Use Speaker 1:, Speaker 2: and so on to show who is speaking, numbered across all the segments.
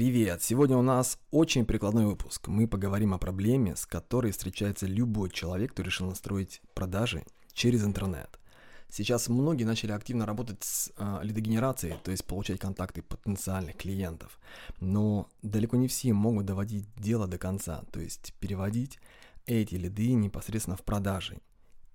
Speaker 1: Привет! Сегодня у нас очень прикладной выпуск. Мы поговорим о проблеме, с которой встречается любой человек, кто решил настроить продажи через интернет. Сейчас многие начали активно работать с э, лидогенерацией, то есть получать контакты потенциальных клиентов. Но далеко не все могут доводить дело до конца, то есть переводить эти лиды непосредственно в продажи.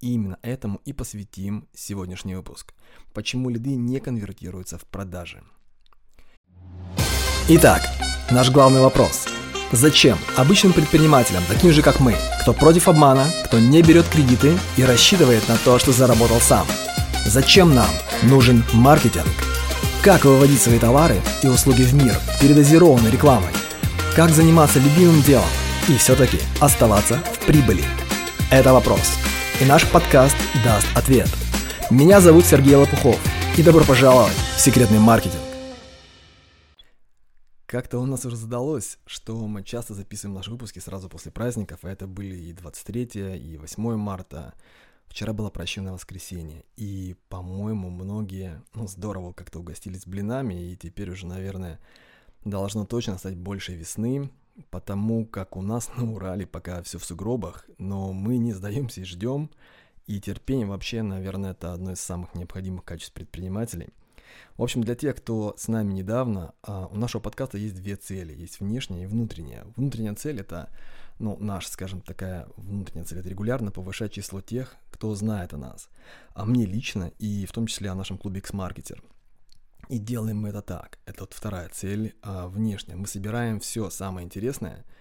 Speaker 1: И именно этому и посвятим сегодняшний выпуск. Почему лиды не конвертируются в продажи. Итак, наш главный вопрос. Зачем обычным предпринимателям, таким же как мы, кто против обмана, кто не берет кредиты и рассчитывает на то, что заработал сам? Зачем нам нужен маркетинг? Как выводить свои товары и услуги в мир передозированной рекламой? Как заниматься любимым делом и все-таки оставаться в прибыли? Это вопрос. И наш подкаст даст ответ. Меня зовут Сергей Лопухов. И добро пожаловать в секретный маркетинг. Как-то у нас уже задалось, что мы часто записываем наши выпуски сразу после праздников, а это были и 23 и 8 марта. Вчера было прощенное воскресенье, и, по-моему, многие ну, здорово как-то угостились блинами, и теперь уже, наверное, должно точно стать больше весны, потому как у нас на Урале пока все в сугробах, но мы не сдаемся и ждем, и терпение вообще, наверное, это одно из самых необходимых качеств предпринимателей – в общем, для тех, кто с нами недавно, а, у нашего подкаста есть две цели. Есть внешняя и внутренняя. Внутренняя цель — это, ну, наша, скажем, такая внутренняя цель — это регулярно повышать число тех, кто знает о нас. А мне лично, и в том числе о нашем клубе X-Marketer. И делаем мы это так. Это вот вторая цель а, внешняя. Мы собираем все самое интересное —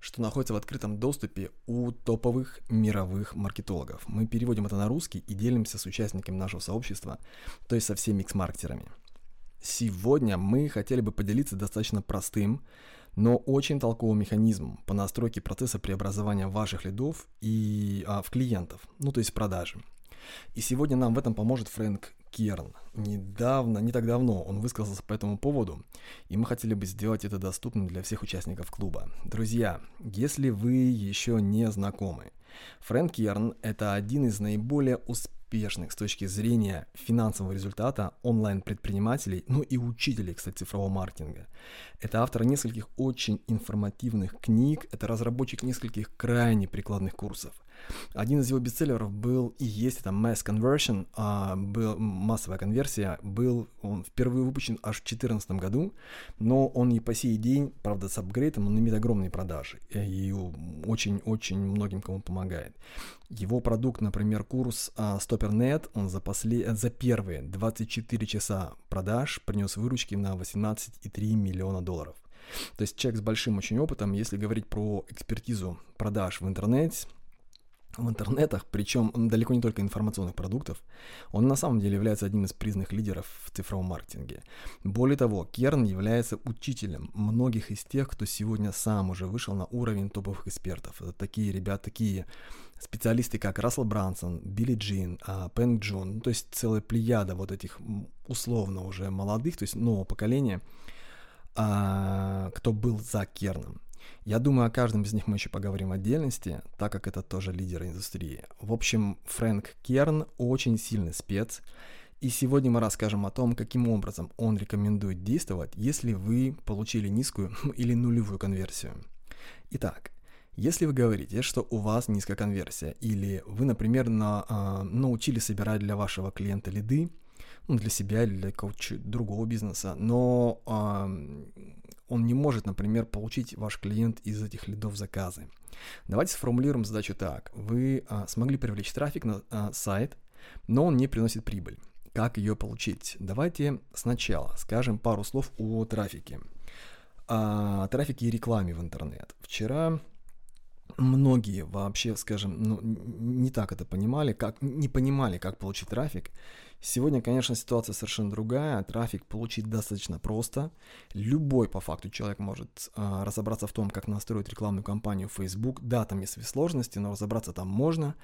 Speaker 1: что находится в открытом доступе у топовых мировых маркетологов. Мы переводим это на русский и делимся с участниками нашего сообщества, то есть со всеми X-маркетерами. Сегодня мы хотели бы поделиться достаточно простым, но очень толковым механизмом по настройке процесса преобразования ваших лидов и а, в клиентов, ну то есть продажи. И сегодня нам в этом поможет Фрэнк Керн. Недавно, не так давно он высказался по этому поводу, и мы хотели бы сделать это доступным для всех участников клуба. Друзья, если вы еще не знакомы, Фрэнк Керн – это один из наиболее успешных с точки зрения финансового результата онлайн-предпринимателей, ну и учителей, кстати, цифрового маркетинга. Это автор нескольких очень информативных книг, это разработчик нескольких крайне прикладных курсов – один из его бестселлеров был и есть это Mass Conversion, а, был, массовая конверсия, был он впервые выпущен аж в 2014 году, но он и по сей день, правда с апгрейдом, он имеет огромные продажи и очень-очень многим кому помогает. Его продукт, например, курс а, StopperNet, он за, после, за первые 24 часа продаж принес выручки на 18,3 миллиона долларов. То есть человек с большим очень опытом, если говорить про экспертизу продаж в интернете, в интернетах, причем далеко не только информационных продуктов, он на самом деле является одним из признанных лидеров в цифровом маркетинге. Более того, Керн является учителем многих из тех, кто сегодня сам уже вышел на уровень топовых экспертов. Это такие ребята, такие специалисты, как Рассел Брансон, Билли Джин, а, Пэнк Джон, ну, то есть целая плеяда вот этих условно уже молодых, то есть нового поколения, а, кто был за Керном. Я думаю, о каждом из них мы еще поговорим в отдельности, так как это тоже лидер индустрии. В общем, Фрэнк Керн очень сильный спец, и сегодня мы расскажем о том, каким образом он рекомендует действовать, если вы получили низкую или нулевую конверсию. Итак, если вы говорите, что у вас низкая конверсия, или вы, например, на, э, научили собирать для вашего клиента лиды, ну, для себя или для какого-то другого бизнеса, но он не может, например, получить ваш клиент из этих лидов заказы. Давайте сформулируем задачу так. Вы а, смогли привлечь трафик на а, сайт, но он не приносит прибыль. Как ее получить? Давайте сначала скажем пару слов о трафике. О трафике и рекламе в интернет. Вчера многие вообще, скажем, ну, не так это понимали, как, не понимали, как получить трафик. Сегодня, конечно, ситуация совершенно другая. Трафик получить достаточно просто. Любой, по факту, человек может а, разобраться в том, как настроить рекламную кампанию в Facebook. Да, там есть свои сложности, но разобраться там можно.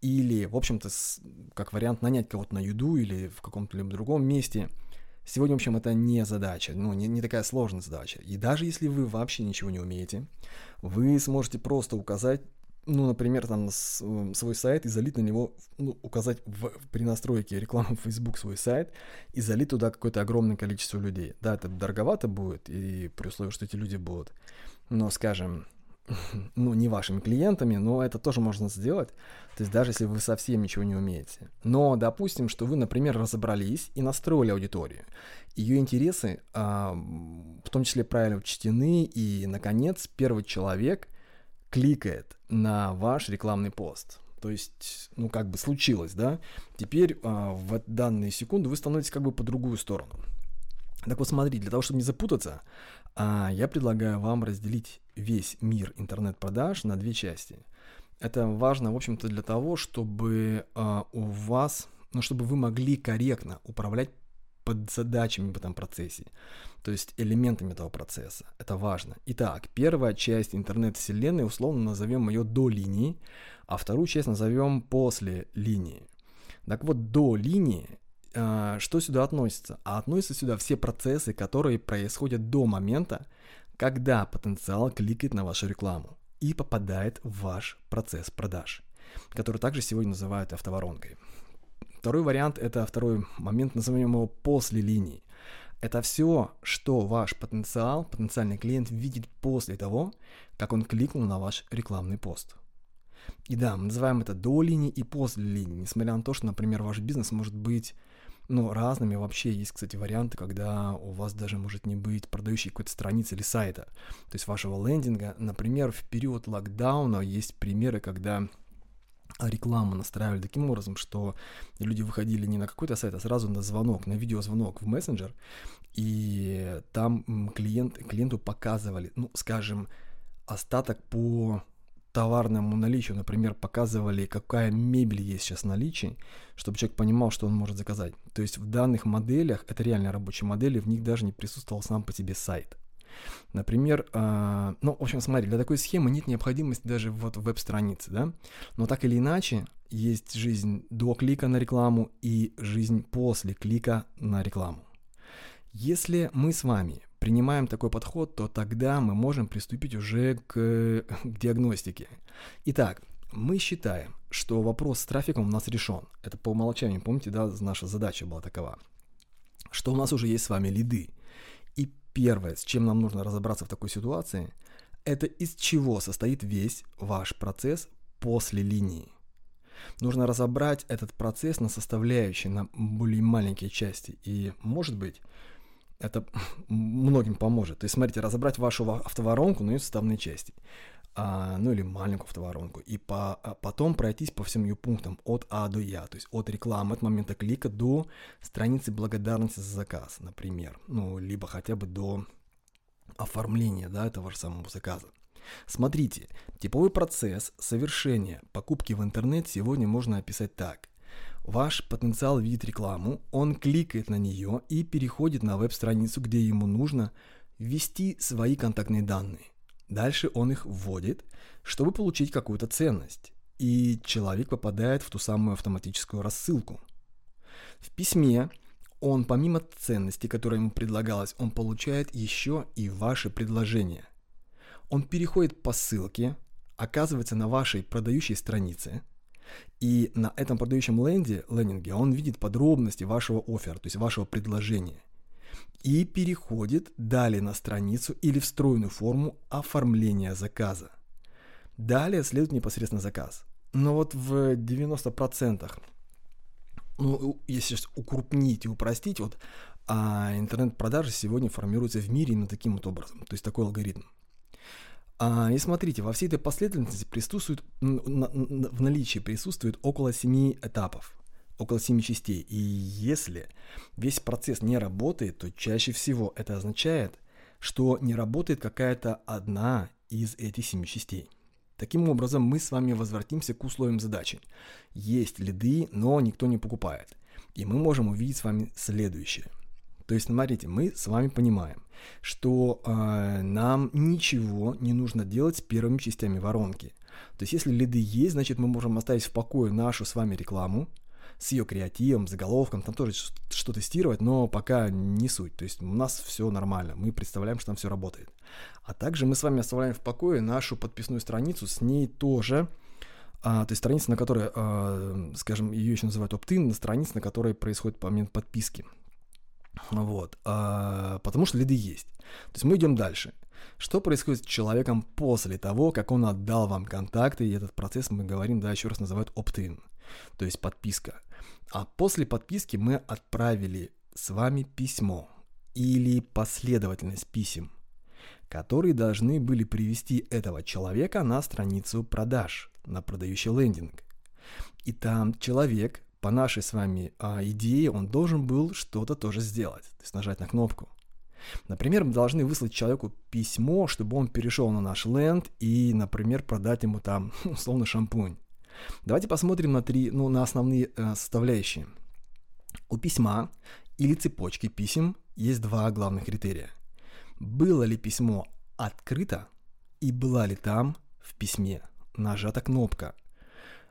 Speaker 1: Или, в общем-то, как вариант, нанять кого-то на юду или в каком-то другом месте. Сегодня, в общем, это не задача, ну, не, не такая сложная задача. И даже если вы вообще ничего не умеете, вы сможете просто указать ну, например, там свой сайт и залить на него, ну, указать в, при настройке рекламы в Facebook свой сайт и залить туда какое-то огромное количество людей. Да, это дороговато будет, и при условии, что эти люди будут, ну, скажем, ну, не вашими клиентами, но это тоже можно сделать, то есть даже если вы совсем ничего не умеете. Но допустим, что вы, например, разобрались и настроили аудиторию, ее интересы, а, в том числе правильно учтены, и, наконец, первый человек кликает на ваш рекламный пост. То есть, ну, как бы случилось, да? Теперь а, в данные секунды вы становитесь как бы по другую сторону. Так вот, смотри, для того, чтобы не запутаться, а, я предлагаю вам разделить весь мир интернет-продаж на две части. Это важно, в общем-то, для того, чтобы а, у вас, ну, чтобы вы могли корректно управлять под задачами в этом процессе, то есть элементами этого процесса. Это важно. Итак, первая часть интернет-вселенной, условно назовем ее до линии, а вторую часть назовем после линии. Так вот, до линии что сюда относится? А относятся сюда все процессы, которые происходят до момента, когда потенциал кликает на вашу рекламу и попадает в ваш процесс продаж, который также сегодня называют автоворонкой. Второй вариант – это второй момент, назовем его после линии. Это все, что ваш потенциал, потенциальный клиент видит после того, как он кликнул на ваш рекламный пост. И да, мы называем это до линии и после линии, несмотря на то, что, например, ваш бизнес может быть ну, разными. Вообще есть, кстати, варианты, когда у вас даже может не быть продающей какой-то страницы или сайта, то есть вашего лендинга. Например, в период локдауна есть примеры, когда рекламу настраивали таким образом, что люди выходили не на какой-то сайт, а сразу на звонок, на видеозвонок в мессенджер, и там клиент, клиенту показывали, ну, скажем, остаток по товарному наличию, например, показывали, какая мебель есть сейчас в наличии, чтобы человек понимал, что он может заказать. То есть в данных моделях, это реально рабочие модели, в них даже не присутствовал сам по себе сайт. Например, э, ну, в общем, смотри, для такой схемы нет необходимости даже вот в веб-странице, да, но так или иначе, есть жизнь до клика на рекламу и жизнь после клика на рекламу. Если мы с вами принимаем такой подход, то тогда мы можем приступить уже к, к диагностике. Итак, мы считаем, что вопрос с трафиком у нас решен. Это по умолчанию, помните, да, наша задача была такова. Что у нас уже есть с вами лиды. И первое, с чем нам нужно разобраться в такой ситуации, это из чего состоит весь ваш процесс после линии. Нужно разобрать этот процесс на составляющие, на более маленькие части. И, может быть, это многим поможет. То есть, смотрите, разобрать вашу автоворонку на ее составные части, а, ну или маленькую автоворонку, и по, а потом пройтись по всем ее пунктам от А до Я, то есть от рекламы, от момента клика до страницы благодарности за заказ, например, ну, либо хотя бы до оформления, да, этого же самого заказа. Смотрите, типовой процесс совершения покупки в интернет сегодня можно описать так. Ваш потенциал видит рекламу, он кликает на нее и переходит на веб-страницу, где ему нужно ввести свои контактные данные. Дальше он их вводит, чтобы получить какую-то ценность. И человек попадает в ту самую автоматическую рассылку. В письме он помимо ценности, которая ему предлагалась, он получает еще и ваши предложения. Он переходит по ссылке, оказывается на вашей продающей странице – и на этом продающем ленде, лендинге он видит подробности вашего оффера, то есть вашего предложения. И переходит далее на страницу или встроенную форму оформления заказа. Далее следует непосредственно заказ. Но вот в 90%, ну, если укрупнить и упростить, вот а интернет-продажи сегодня формируются в мире именно таким вот образом. То есть такой алгоритм. А, и смотрите, во всей этой последовательности присутствует, в наличии присутствует около семи этапов, около семи частей. И если весь процесс не работает, то чаще всего это означает, что не работает какая-то одна из этих семи частей. Таким образом, мы с вами возвратимся к условиям задачи. Есть лиды, но никто не покупает. И мы можем увидеть с вами следующее. То есть, смотрите, мы с вами понимаем, что э, нам ничего не нужно делать с первыми частями воронки. То есть, если лиды есть, значит, мы можем оставить в покое нашу с вами рекламу, с ее креативом, заголовком, там тоже что тестировать, но пока не суть. То есть у нас все нормально, мы представляем, что там все работает. А также мы с вами оставляем в покое нашу подписную страницу, с ней тоже а, то есть страница, на которой, а, скажем, ее еще называют opt-in, страница, на которой происходит момент подписки. Вот. А, потому что лиды есть. То есть мы идем дальше. Что происходит с человеком после того, как он отдал вам контакты, и этот процесс мы говорим, да, еще раз называют opt-in, то есть подписка. А после подписки мы отправили с вами письмо или последовательность писем, которые должны были привести этого человека на страницу продаж, на продающий лендинг. И там человек, по нашей с вами а, идее, он должен был что-то тоже сделать, то есть нажать на кнопку. Например, мы должны выслать человеку письмо, чтобы он перешел на наш ленд и, например, продать ему там, условно, шампунь. Давайте посмотрим на три, ну, на основные э, составляющие. У письма или цепочки писем есть два главных критерия. Было ли письмо открыто и была ли там в письме нажата кнопка.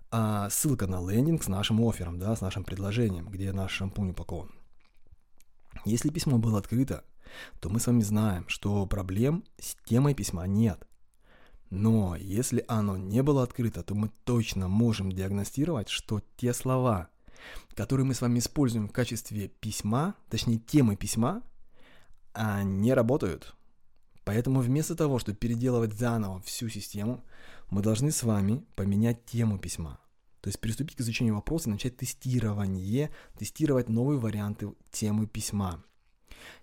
Speaker 1: А ссылка на лендинг с нашим оффером, да, с нашим предложением, где наш шампунь упакован. Если письмо было открыто, то мы с вами знаем, что проблем с темой письма нет. Но если оно не было открыто, то мы точно можем диагностировать, что те слова, которые мы с вами используем в качестве письма, точнее темы письма, не работают. Поэтому вместо того, чтобы переделывать заново всю систему, мы должны с вами поменять тему письма. То есть приступить к изучению вопроса и начать тестирование, тестировать новые варианты темы письма.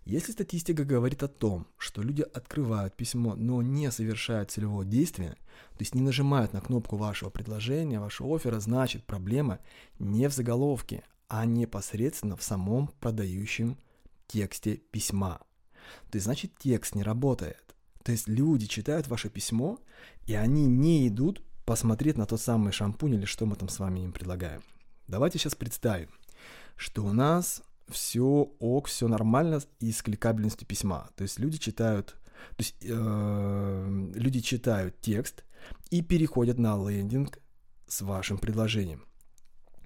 Speaker 1: Если статистика говорит о том, что люди открывают письмо, но не совершают целевого действия, то есть не нажимают на кнопку вашего предложения, вашего оффера, значит проблема не в заголовке, а непосредственно в самом продающем тексте письма. То есть значит текст не работает. То есть люди читают ваше письмо, и они не идут посмотреть на тот самый шампунь или что мы там с вами им предлагаем. Давайте сейчас представим, что у нас все ок, все нормально и с кликабельностью письма. То есть люди читают, то есть э, люди читают текст и переходят на лендинг с вашим предложением.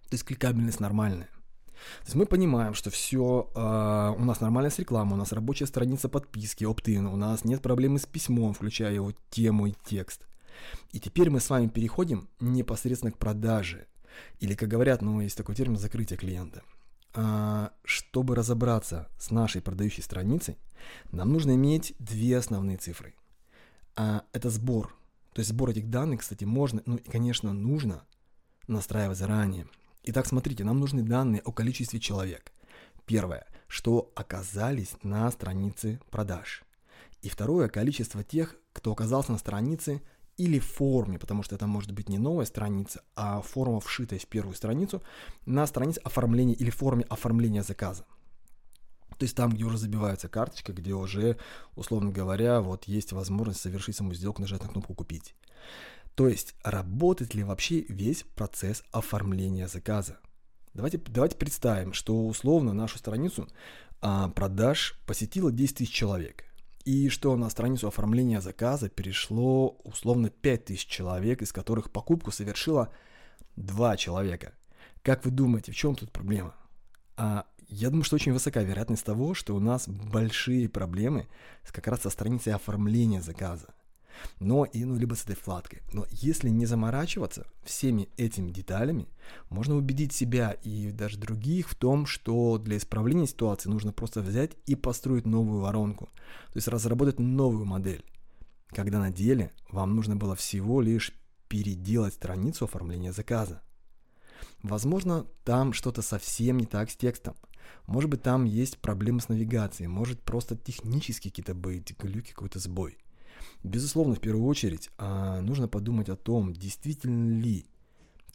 Speaker 1: То есть кликабельность нормальная. То есть мы понимаем, что все, э, а, у нас нормальная с рекламой, у нас рабочая страница подписки, opt-in, у нас нет проблемы с письмом, включая его тему и текст. И теперь мы с вами переходим непосредственно к продаже. Или, как говорят, ну, есть такой термин закрытие клиента. А, чтобы разобраться с нашей продающей страницей, нам нужно иметь две основные цифры. А, это сбор. То есть сбор этих данных, кстати, можно, ну и, конечно, нужно настраивать заранее. Итак, смотрите, нам нужны данные о количестве человек. Первое, что оказались на странице продаж. И второе, количество тех, кто оказался на странице или форме, потому что это может быть не новая страница, а форма, вшитая в первую страницу, на странице оформления или форме оформления заказа. То есть там, где уже забивается карточка, где уже, условно говоря, вот есть возможность совершить саму сделку, нажать на кнопку «Купить». То есть, работает ли вообще весь процесс оформления заказа? Давайте, давайте представим, что условно нашу страницу а, продаж посетило 10 тысяч человек. И что на страницу оформления заказа перешло условно 5 тысяч человек, из которых покупку совершило 2 человека. Как вы думаете, в чем тут проблема? А, я думаю, что очень высока вероятность того, что у нас большие проблемы как раз со страницей оформления заказа но и, ну, либо с этой вкладкой. Но если не заморачиваться всеми этими деталями, можно убедить себя и даже других в том, что для исправления ситуации нужно просто взять и построить новую воронку, то есть разработать новую модель, когда на деле вам нужно было всего лишь переделать страницу оформления заказа. Возможно, там что-то совсем не так с текстом. Может быть, там есть проблемы с навигацией, может просто технические какие-то быть, глюки, какой-то сбой – Безусловно, в первую очередь, а, нужно подумать о том, действительно ли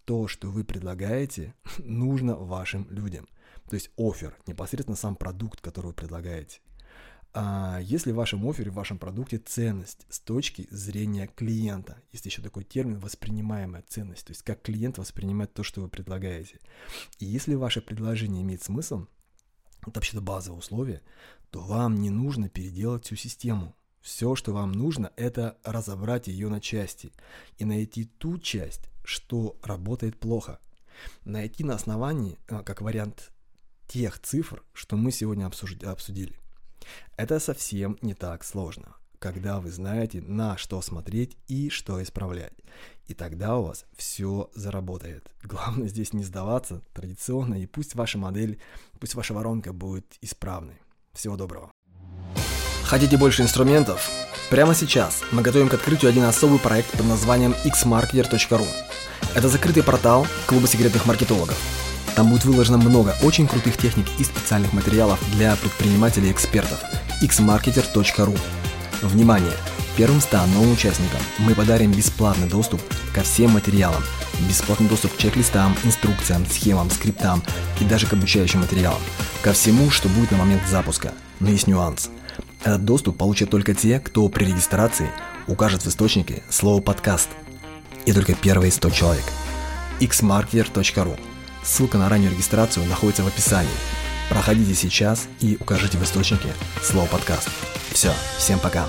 Speaker 1: то, что вы предлагаете, нужно вашим людям. То есть офер, непосредственно сам продукт, который вы предлагаете. А если в вашем офере, в вашем продукте ценность с точки зрения клиента, есть еще такой термин воспринимаемая ценность, то есть как клиент воспринимает то, что вы предлагаете. И если ваше предложение имеет смысл, это вообще-то базовое условие, то вам не нужно переделать всю систему. Все, что вам нужно, это разобрать ее на части и найти ту часть, что работает плохо. найти на основании, э, как вариант тех цифр, что мы сегодня обсудили. Это совсем не так сложно, когда вы знаете, на что смотреть и что исправлять. И тогда у вас все заработает. Главное здесь не сдаваться традиционно, и пусть ваша модель, пусть ваша воронка будет исправной. Всего доброго. Хотите больше инструментов? Прямо сейчас мы готовим к открытию один особый проект под названием xmarketer.ru. Это закрытый портал клуба секретных маркетологов. Там будет выложено много очень крутых техник и специальных материалов для предпринимателей и экспертов. xmarketer.ru Внимание! Первым 100 новым участникам мы подарим бесплатный доступ ко всем материалам, бесплатный доступ к чек-листам, инструкциям, схемам, скриптам и даже к обучающим материалам, ко всему, что будет на момент запуска. Но есть нюанс. Этот доступ получат только те, кто при регистрации укажет в источнике слово «подкаст». И только первые 100 человек. xmarketer.ru Ссылка на раннюю регистрацию находится в описании. Проходите сейчас и укажите в источнике слово «подкаст». Все, всем пока.